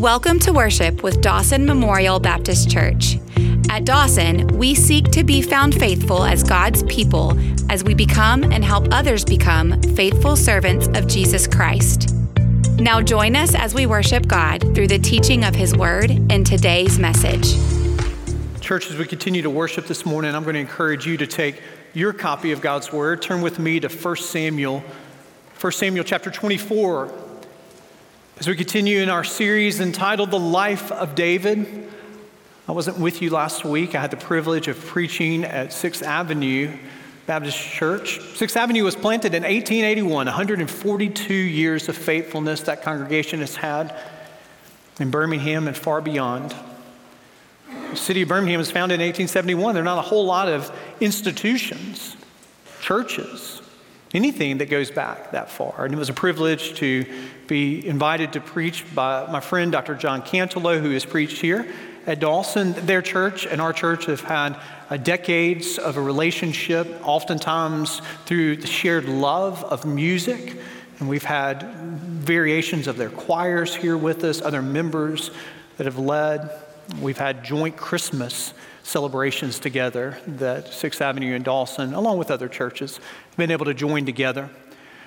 Welcome to worship with Dawson Memorial Baptist Church. At Dawson, we seek to be found faithful as God's people as we become and help others become faithful servants of Jesus Christ. Now join us as we worship God through the teaching of His Word in today's message. Church, as we continue to worship this morning, I'm going to encourage you to take your copy of God's Word. Turn with me to 1 Samuel, 1 Samuel chapter 24. As we continue in our series entitled The Life of David, I wasn't with you last week. I had the privilege of preaching at 6th Avenue Baptist Church. 6th Avenue was planted in 1881, 142 years of faithfulness that congregation has had in Birmingham and far beyond. The city of Birmingham was founded in 1871. There are not a whole lot of institutions, churches, anything that goes back that far. And it was a privilege to be invited to preach by my friend, Dr. John Cantelow, who has preached here at Dawson. Their church and our church have had uh, decades of a relationship, oftentimes through the shared love of music. And we've had variations of their choirs here with us, other members that have led. We've had joint Christmas celebrations together that Sixth Avenue and Dawson, along with other churches, have been able to join together.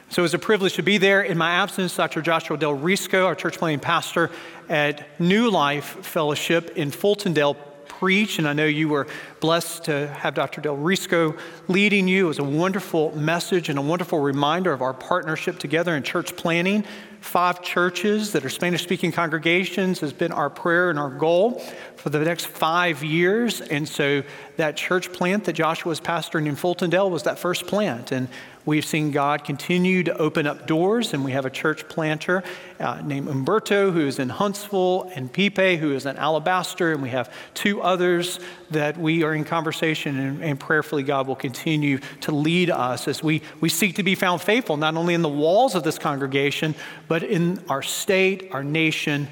So it was a privilege to be there. In my absence, Dr. Joshua Del Risco, our church planting pastor at New Life Fellowship in Fultondale, preached, and I know you were blessed to have Dr. Del Risco leading you. It was a wonderful message and a wonderful reminder of our partnership together in church planting. Five churches that are Spanish speaking congregations has been our prayer and our goal for the next five years. And so that church plant that Joshua was pastoring in Fultondale was that first plant. And We've seen God continue to open up doors, and we have a church planter uh, named Umberto who is in Huntsville, and Pipe who is in Alabaster, and we have two others that we are conversation, and, and prayerfully, God will continue to lead us as we, we seek to be found faithful, not only in the walls of this congregation, but in our state, our nation,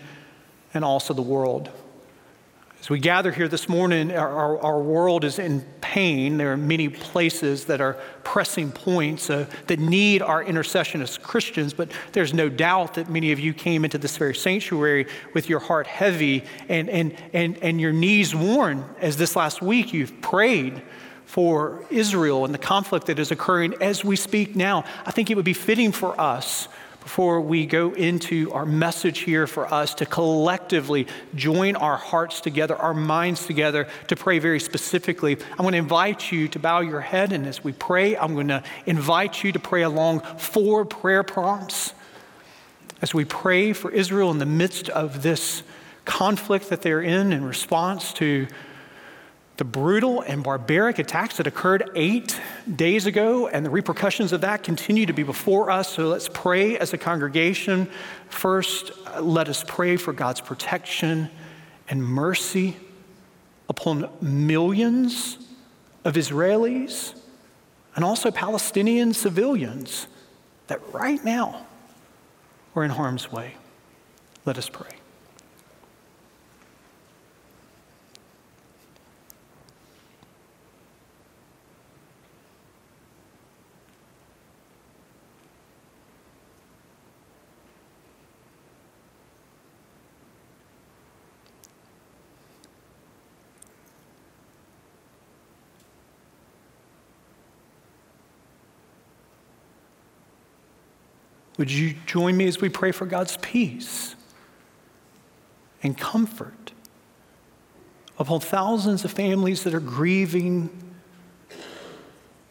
and also the world. As we gather here this morning, our, our, world is in pain. There are many places that are pressing points uh, that need our intercession as Christians, but there's no doubt that many of you came into this very sanctuary with your heart heavy and, and, and, and your knees worn, as this last week you've prayed for Israel and the conflict that is occurring as we speak now. I think it would be fitting for us before we go into our message here for us to collectively join our hearts together, our minds together to pray very specifically. I'm going to invite you to bow your head, and as we pray, I'm going to invite you to pray along four prayer prompts as we pray for Israel in the midst of this conflict that they're in in response to the brutal and barbaric attacks that occurred eight days ago, and the repercussions of that continue to be before us. So let's pray as a congregation. First, let us pray for God's protection and mercy upon millions of Israelis and also Palestinian civilians that right now are in harm's way. Let us pray. Would you join me as we pray for God's peace and comfort upon thousands of families that are grieving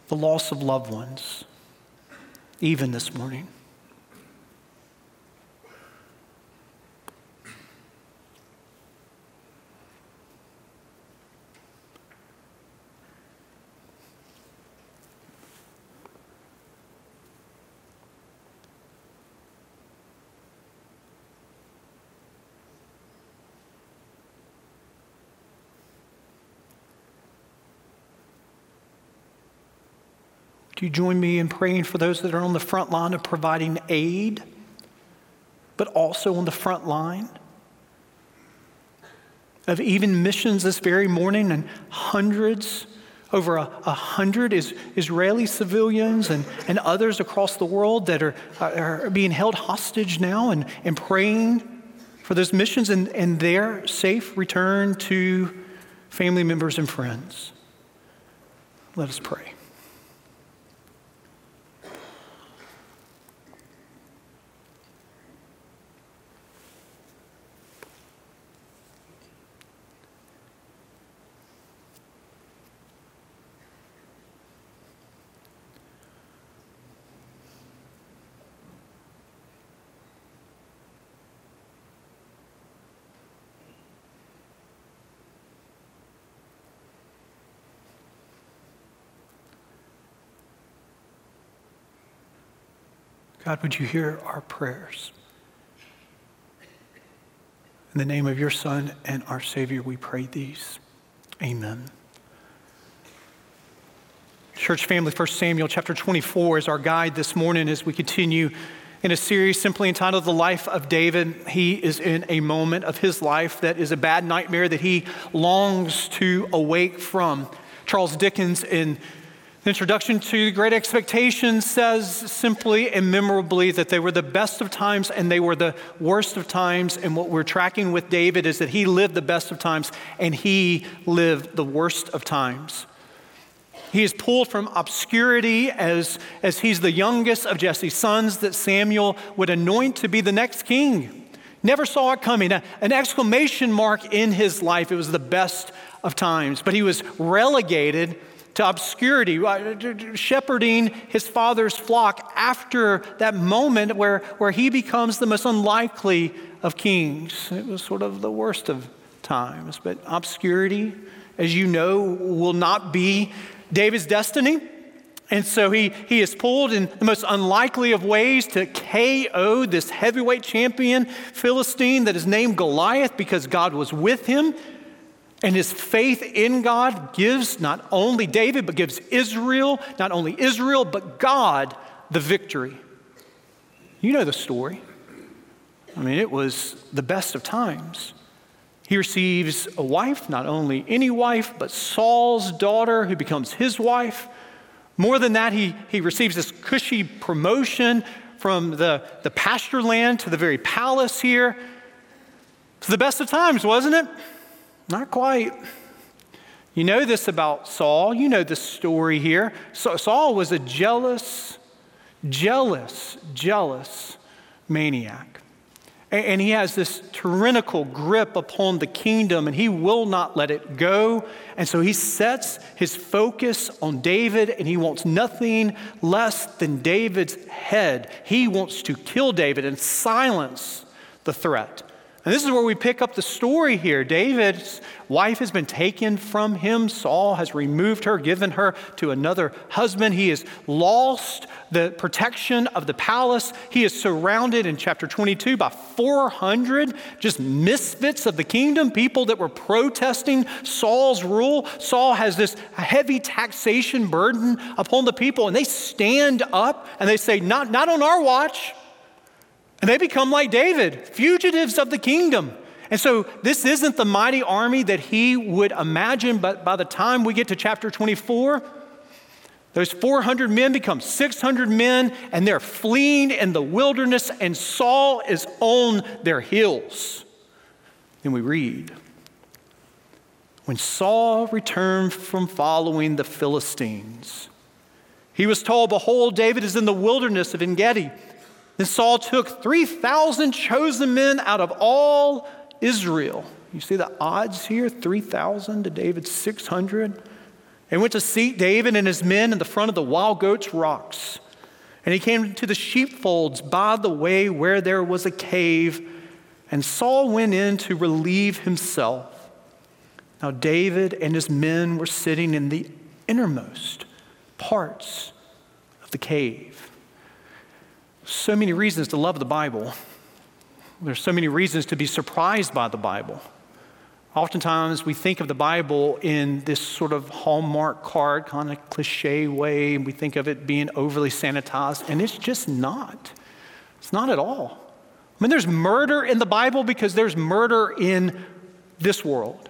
the loss of loved ones, even this morning? Do you join me in praying for those that are on the front line of providing aid, but also on the front line of even missions this very morning and hundreds, over a, a hundred is, Israeli civilians and, and others across the world that are, are being held hostage now and, and praying for those missions and, and their safe return to family members and friends. Let us pray. God, would you hear our prayers? In the name of your Son and our Savior, we pray these. Amen. Church family, 1 Samuel chapter 24 is our guide this morning as we continue in a series simply entitled The Life of David. He is in a moment of his life that is a bad nightmare that he longs to awake from. Charles Dickens, in the introduction to Great Expectations says simply and memorably that they were the best of times and they were the worst of times. And what we're tracking with David is that he lived the best of times and he lived the worst of times. He is pulled from obscurity as, as he's the youngest of Jesse's sons that Samuel would anoint to be the next king. Never saw it coming. An exclamation mark in his life. It was the best of times. But he was relegated to obscurity, uh, shepherding his father's flock after that moment where, where he becomes the most unlikely of kings. It was sort of the worst of times. But obscurity, as you know, will not be David's destiny. And so he, he is pulled in the most unlikely of ways to KO this heavyweight champion Philistine that is named Goliath because God was with him. And his faith in God gives not only David, but gives Israel, not only Israel, but God the victory. You know the story. I mean, it was the best of times. He receives a wife, not only any wife, but Saul's daughter, who becomes his wife. More than that, he, he receives this cushy promotion from the, the pasture land to the very palace here. It's the best of times, wasn't it? Not quite. You know this about Saul. You know this story here. So, Saul was a jealous, jealous, jealous maniac. And, and he has this tyrannical grip upon the kingdom, and he will not let it go. And so he sets his focus on David, and he wants nothing less than David's head. He wants to kill David and silence the threat. And this is where we pick up the story here. David's wife has been taken from him. Saul has removed her, given her to another husband. He has lost the protection of the palace. He is surrounded in chapter 22 by 400 just misfits of the kingdom, people that were protesting Saul's rule. Saul has this heavy taxation burden upon the people, and they stand up and they say, Not, not on our watch. And they become like David, fugitives of the kingdom. And so this isn't the mighty army that he would imagine, but by the time we get to chapter 24, those 400 men become 600 men, and they're fleeing in the wilderness, and Saul is on their heels. Then we read When Saul returned from following the Philistines, he was told, Behold, David is in the wilderness of En Gedi. Then Saul took 3,000 chosen men out of all Israel. You see the odds here 3,000 to David's 600. And went to seat David and his men in the front of the wild goats' rocks. And he came to the sheepfolds by the way where there was a cave. And Saul went in to relieve himself. Now, David and his men were sitting in the innermost parts of the cave so many reasons to love the Bible. There's so many reasons to be surprised by the Bible. Oftentimes, we think of the Bible in this sort of Hallmark card, kind of cliche way, and we think of it being overly sanitized, and it's just not. It's not at all. I mean, there's murder in the Bible because there's murder in this world.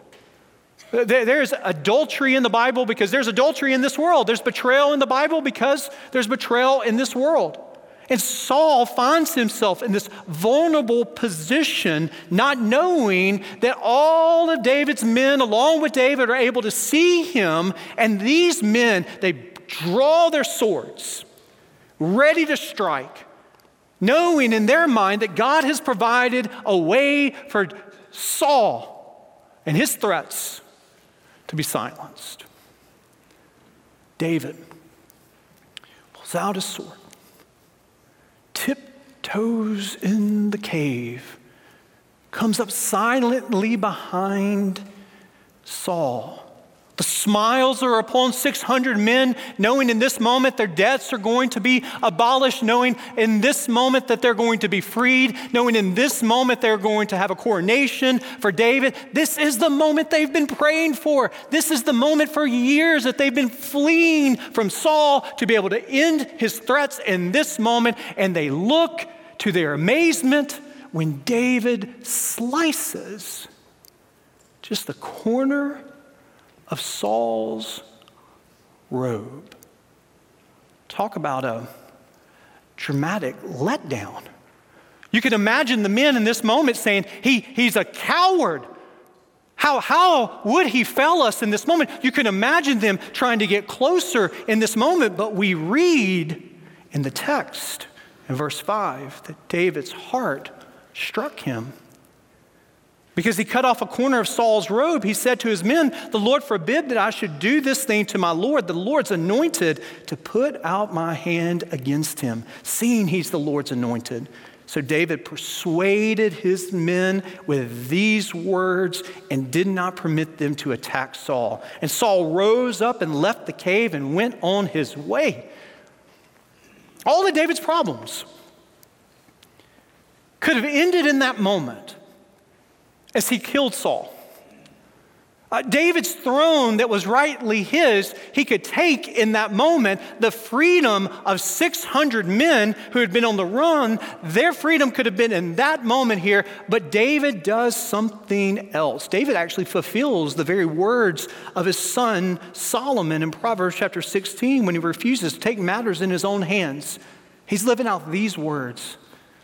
There's adultery in the Bible because there's adultery in this world. There's betrayal in the Bible because there's betrayal in this world. And Saul finds himself in this vulnerable position, not knowing that all of David's men, along with David, are able to see him. And these men, they draw their swords, ready to strike, knowing in their mind that God has provided a way for Saul and his threats to be silenced. David pulls out his sword tiptoes in the cave, comes up silently behind Saul. The smiles are upon 600 men, knowing in this moment their debts are going to be abolished, knowing in this moment that they're going to be freed, knowing in this moment they're going to have a coronation for David. This is the moment they've been praying for. This is the moment for years that they've been fleeing from Saul to be able to end his threats in this moment. And they look to their amazement when David slices just the corner of Saul's robe. Talk about a dramatic letdown. You can imagine the men in this moment saying, he, He's a coward. How, how would he fail us in this moment? You can imagine them trying to get closer in this moment, but we read in the text in verse 5 that David's heart struck him. Because he cut off a corner of Saul's robe, he said to his men, The Lord forbid that I should do this thing to my Lord, the Lord's anointed, to put out my hand against him, seeing he's the Lord's anointed. So David persuaded his men with these words and did not permit them to attack Saul. And Saul rose up and left the cave and went on his way. All of David's problems could have ended in that moment as he killed Saul. Uh, David's throne that was rightly his, he could take in that moment the freedom of 600 men who had been on the run. Their freedom could have been in that moment here, but David does something else. David actually fulfills the very words of his son Solomon in Proverbs chapter 16 when he refuses to take matters in his own hands. He's living out these words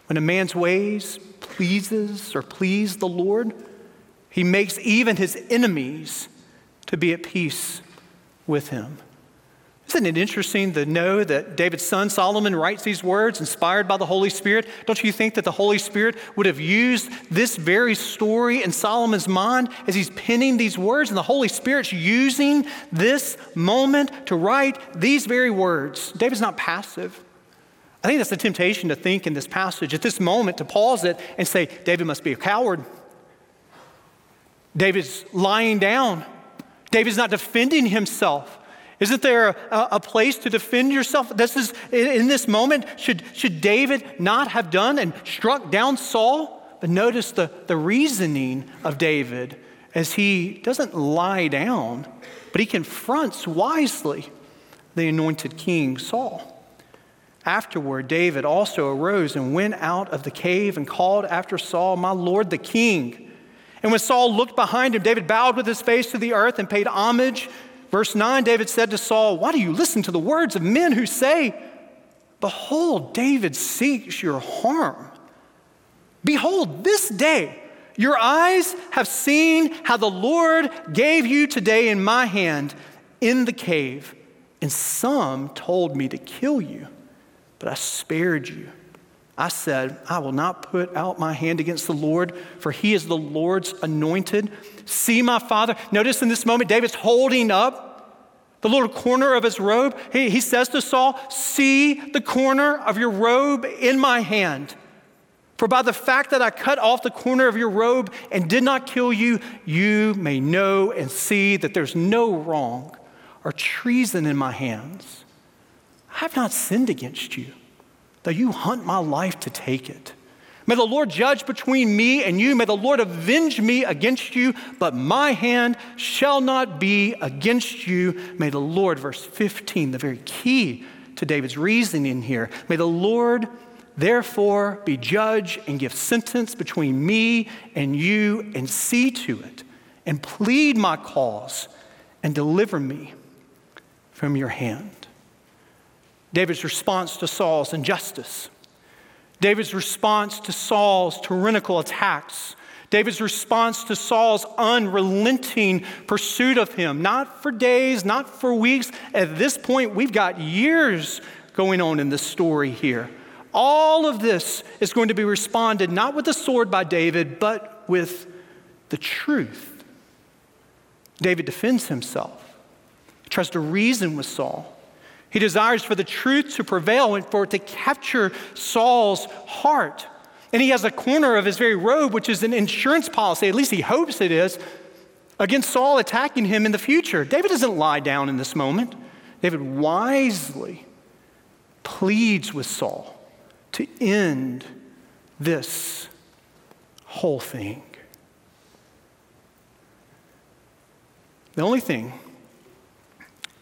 When a man's ways pleases or please the Lord, he makes even his enemies to be at peace with him. Isn't it interesting to know that David's son Solomon writes these words inspired by the Holy Spirit? Don't you think that the Holy Spirit would have used this very story in Solomon's mind as he's penning these words? And the Holy Spirit's using this moment to write these very words. David's not passive. I think that's the temptation to think in this passage at this moment to pause it and say, David must be a coward. David's lying down. David's not defending himself. Isn't there a, a, place to defend yourself? This is in this moment. Should, should David not have done and struck down Saul? But notice the, the reasoning of David as he doesn't lie down, but he confronts wisely the anointed king Saul. Afterward, David also arose and went out of the cave and called after Saul, My Lord the king. And when Saul looked behind him, David bowed with his face to the earth and paid homage. Verse 9 David said to Saul, Why do you listen to the words of men who say, Behold, David seeks your harm? Behold, this day your eyes have seen how the Lord gave you today in my hand in the cave, and some told me to kill you, but I spared you. I said, I will not put out my hand against the Lord, for he is the Lord's anointed. See my father. Notice in this moment, David's holding up the little corner of his robe. He, he says to Saul, See the corner of your robe in my hand. For by the fact that I cut off the corner of your robe and did not kill you, you may know and see that there's no wrong or treason in my hands. I have not sinned against you though you hunt my life to take it. May the Lord judge between me and you. May the Lord avenge me against you, but my hand shall not be against you. May the Lord, verse 15, the very key to David's reasoning here, may the Lord therefore be judge and give sentence between me and you and see to it and plead my cause and deliver me from your hand. David's response to Saul's injustice David's response to Saul's tyrannical attacks, David's response to Saul's unrelenting pursuit of him, not for days, not for weeks. At this point, we've got years going on in this story here. All of this is going to be responded not with the sword by David, but with the truth. David defends himself, he tries to reason with Saul. He desires for the truth to prevail and for it to capture Saul's heart. And he has a corner of his very robe, which is an insurance policy, at least he hopes it is, against Saul attacking him in the future. David doesn't lie down in this moment. David wisely pleads with Saul to end this whole thing. The only thing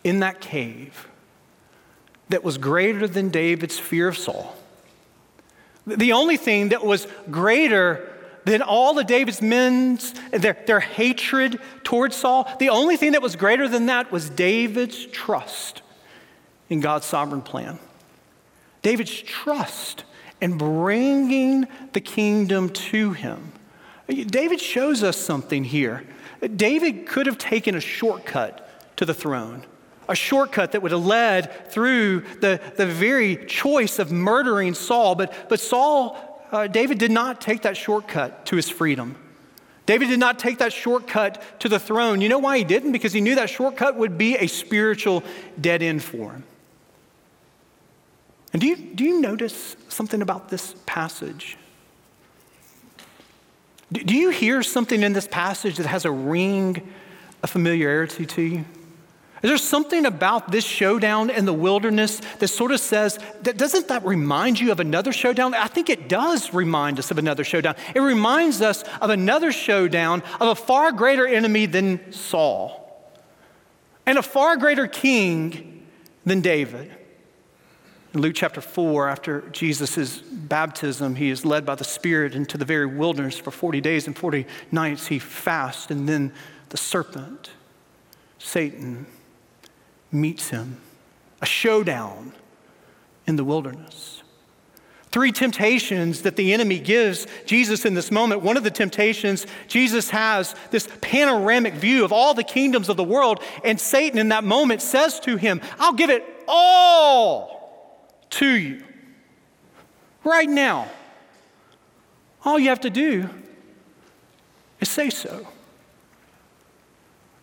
in that cave that was greater than David's fear of Saul, the only thing that was greater than all of David's men's, their, their hatred towards Saul, the only thing that was greater than that was David's trust in God's sovereign plan. David's trust in bringing the kingdom to him. David shows us something here. David could have taken a shortcut to the throne, a shortcut that would have led through the, the very choice of murdering Saul. But, but Saul, uh, David did not take that shortcut to his freedom. David did not take that shortcut to the throne. You know why he didn't? Because he knew that shortcut would be a spiritual dead end for him. And do you, do you notice something about this passage? Do you hear something in this passage that has a ring of familiarity to you? Is there something about this showdown in the wilderness that sort of says, that, doesn't that remind you of another showdown? I think it does remind us of another showdown. It reminds us of another showdown of a far greater enemy than Saul and a far greater king than David. In Luke chapter 4, after Jesus' baptism, he is led by the Spirit into the very wilderness for 40 days and 40 nights. He fasts, and then the serpent, Satan, meets him. A showdown in the wilderness. Three temptations that the enemy gives Jesus in this moment. One of the temptations, Jesus has this panoramic view of all the kingdoms of the world, and Satan in that moment says to him, I'll give it all to you right now. All you have to do is say so.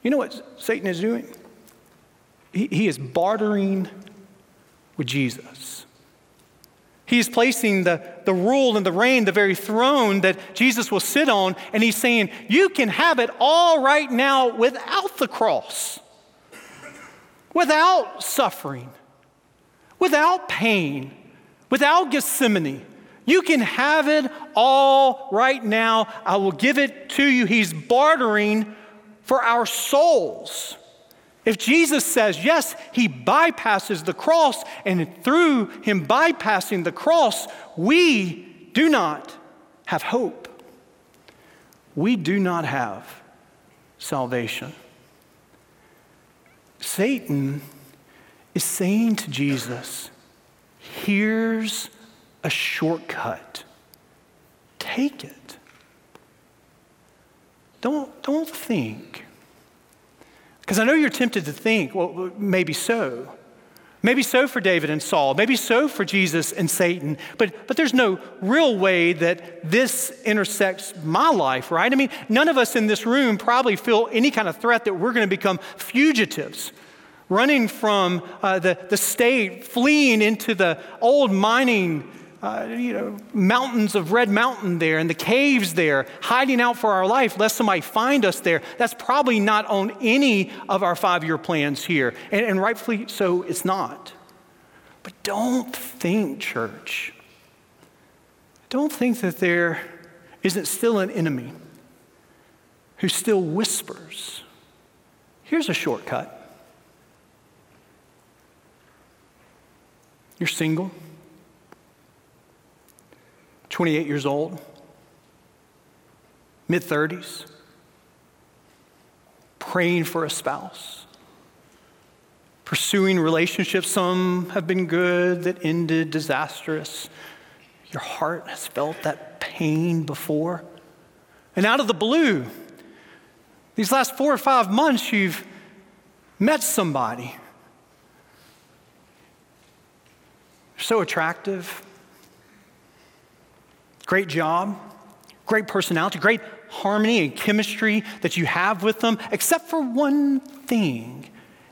You know what Satan is doing? He, is bartering with Jesus. He is placing the, the rule and the reign, the very throne that Jesus will sit on, and he's saying, You can have it all right now without the cross, without suffering without pain, without Gethsemane. You can have it all right now. I will give it to you. He's bartering for our souls. If Jesus says yes, he bypasses the cross, and through him bypassing the cross, we do not have hope. We do not have salvation. Satan is saying to Jesus, Here's a shortcut. Take it. Don't, don't think. Because I know you're tempted to think, well, maybe so. Maybe so for David and Saul, maybe so for Jesus and Satan, but, but there's no real way that this intersects my life, right? I mean, none of us in this room probably feel any kind of threat that we're going to become fugitives running from uh, the, the state, fleeing into the old mining uh, you know, mountains of Red Mountain there and the caves there, hiding out for our life lest somebody find us there. That's probably not on any of our five year plans here. And, and rightfully so, it's not. But don't think, church, don't think that there isn't still an enemy who still whispers. Here's a shortcut. You're single, 28 years old, mid 30s, praying for a spouse, pursuing relationships. Some have been good that ended disastrous. Your heart has felt that pain before. And out of the blue, these last four or five months, you've met somebody. So attractive, great job, great personality, great harmony and chemistry that you have with them, except for one thing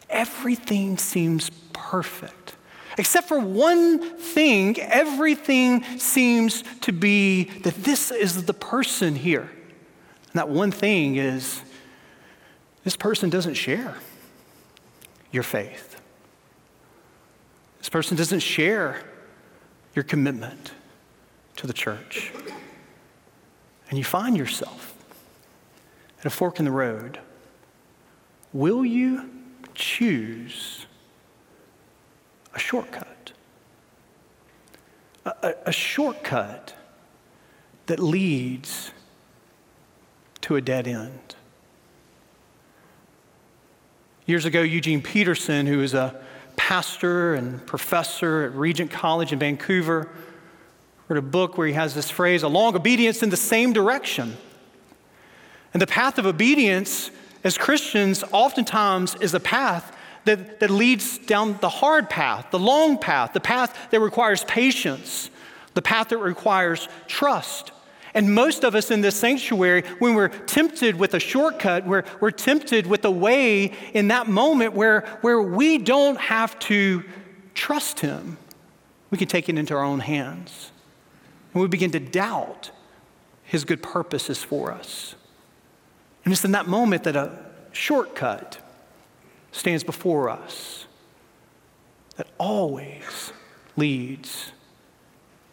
everything seems perfect. Except for one thing, everything seems to be that this is the person here. And that one thing is this person doesn't share your faith. This person doesn't share your commitment to the church. And you find yourself at a fork in the road. Will you choose a shortcut? A, a, a shortcut that leads to a dead end. Years ago, Eugene Peterson, who is a pastor and professor at Regent College in Vancouver, wrote a book where he has this phrase, a long obedience in the same direction. And the path of obedience as Christians oftentimes is a path that, that leads down the hard path, the long path, the path that requires patience, the path that requires trust. And most of us in this sanctuary, when we're tempted with a shortcut, we're, we're tempted with a way in that moment where, where we don't have to trust Him. We can take it into our own hands. And we begin to doubt His good purposes for us. And it's in that moment that a shortcut stands before us that always leads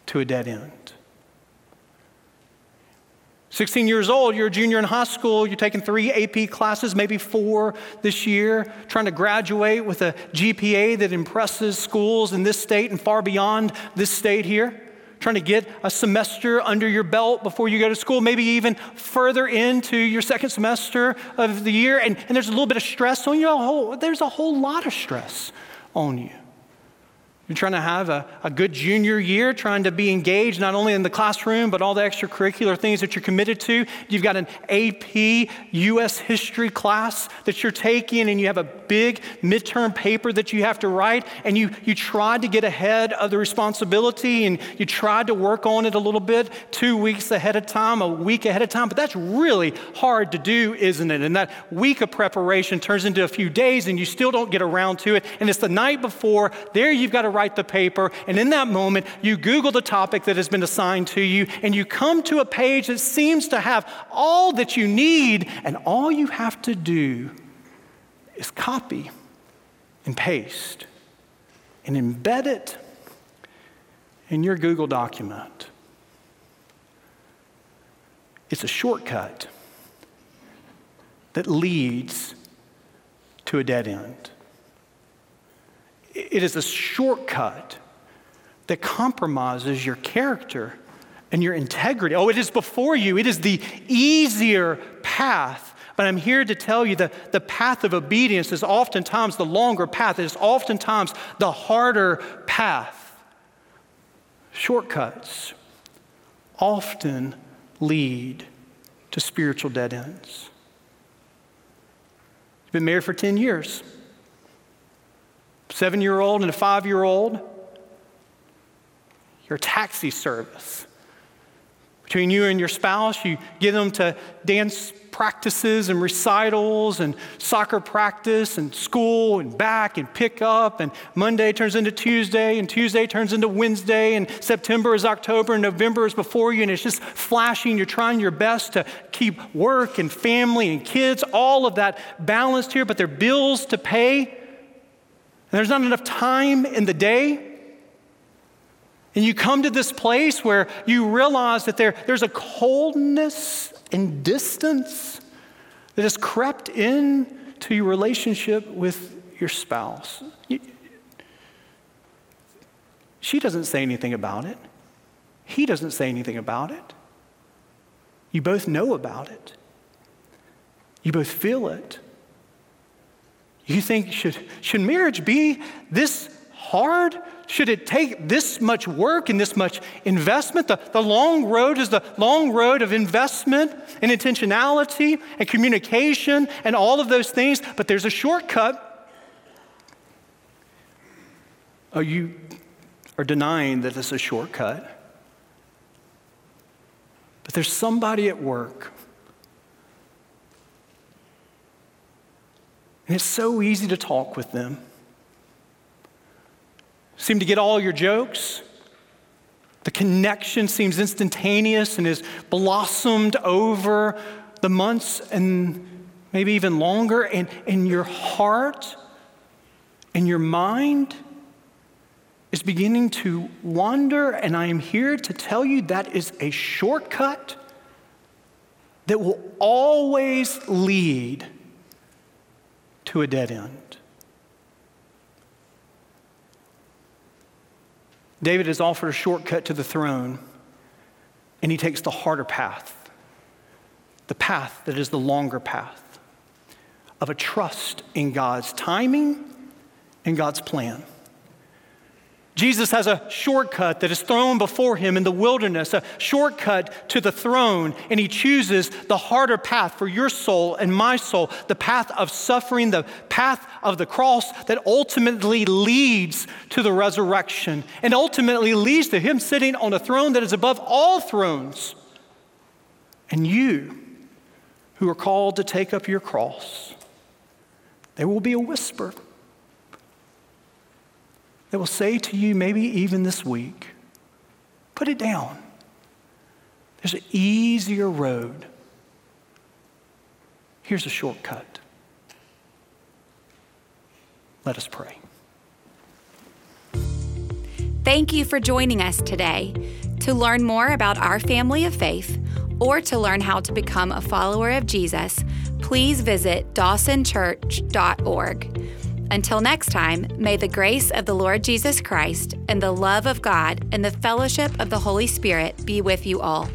to a dead end. 16 years old, you're a junior in high school, you're taking three AP classes, maybe four this year, trying to graduate with a GPA that impresses schools in this state and far beyond this state here trying to get a semester under your belt before you go to school, maybe even further into your second semester of the year, and, and there's a little bit of stress on you. A whole, there's a whole lot of stress on you. You're trying to have a, a good junior year, trying to be engaged not only in the classroom, but all the extracurricular things that you're committed to. You've got an AP US history class that you're taking, and you have a big midterm paper that you have to write, and you, you tried to get ahead of the responsibility, and you tried to work on it a little bit two weeks ahead of time, a week ahead of time, but that's really hard to do, isn't it? And that week of preparation turns into a few days, and you still don't get around to it, and it's the night before. There you've got to write the paper, and in that moment, you Google the topic that has been assigned to you, and you come to a page that seems to have all that you need, and all you have to do is copy and paste and embed it in your Google document. It's a shortcut that leads to a dead end. It is a shortcut that compromises your character and your integrity. Oh, it is before you, it is the easier path. But I'm here to tell you that the path of obedience is oftentimes the longer path, it is oftentimes the harder path. Shortcuts often lead to spiritual dead ends. You've been married for 10 years seven year old and a five year old, your taxi service. Between you and your spouse, you get them to dance practices and recitals and soccer practice and school and back and pick up and Monday turns into Tuesday and Tuesday turns into Wednesday and September is October and November is before you and it's just flashing. You're trying your best to keep work and family and kids, all of that balanced here, but there are bills to pay. And there's not enough time in the day. And you come to this place where you realize that there, there's a coldness and distance that has crept in to your relationship with your spouse. You, she doesn't say anything about it. He doesn't say anything about it. You both know about it. You both feel it. You think, should, should marriage be this hard? Should it take this much work and this much investment? The, the long road is the long road of investment and intentionality and communication and all of those things, but there's a shortcut. Oh, you are denying that it's a shortcut. But there's somebody at work. And it's so easy to talk with them seem to get all your jokes. The connection seems instantaneous and has blossomed over the months and maybe even longer. And, and your heart and your mind is beginning to wander. And I am here to tell you that is a shortcut that will always lead to a dead end. David is offered a shortcut to the throne, and he takes the harder path, the path that is the longer path of a trust in God's timing and God's plan. Jesus has a shortcut that is thrown before him in the wilderness, a shortcut to the throne, and he chooses the harder path for your soul and my soul, the path of suffering, the path of the cross that ultimately leads to the resurrection and ultimately leads to him sitting on a throne that is above all thrones. And you, who are called to take up your cross, there will be a whisper that will say to you, maybe even this week, put it down. There's an easier road. Here's a shortcut. Let us pray. Thank you for joining us today. To learn more about our family of faith or to learn how to become a follower of Jesus, please visit dawsonchurch.org. Until next time, may the grace of the Lord Jesus Christ and the love of God and the fellowship of the Holy Spirit be with you all.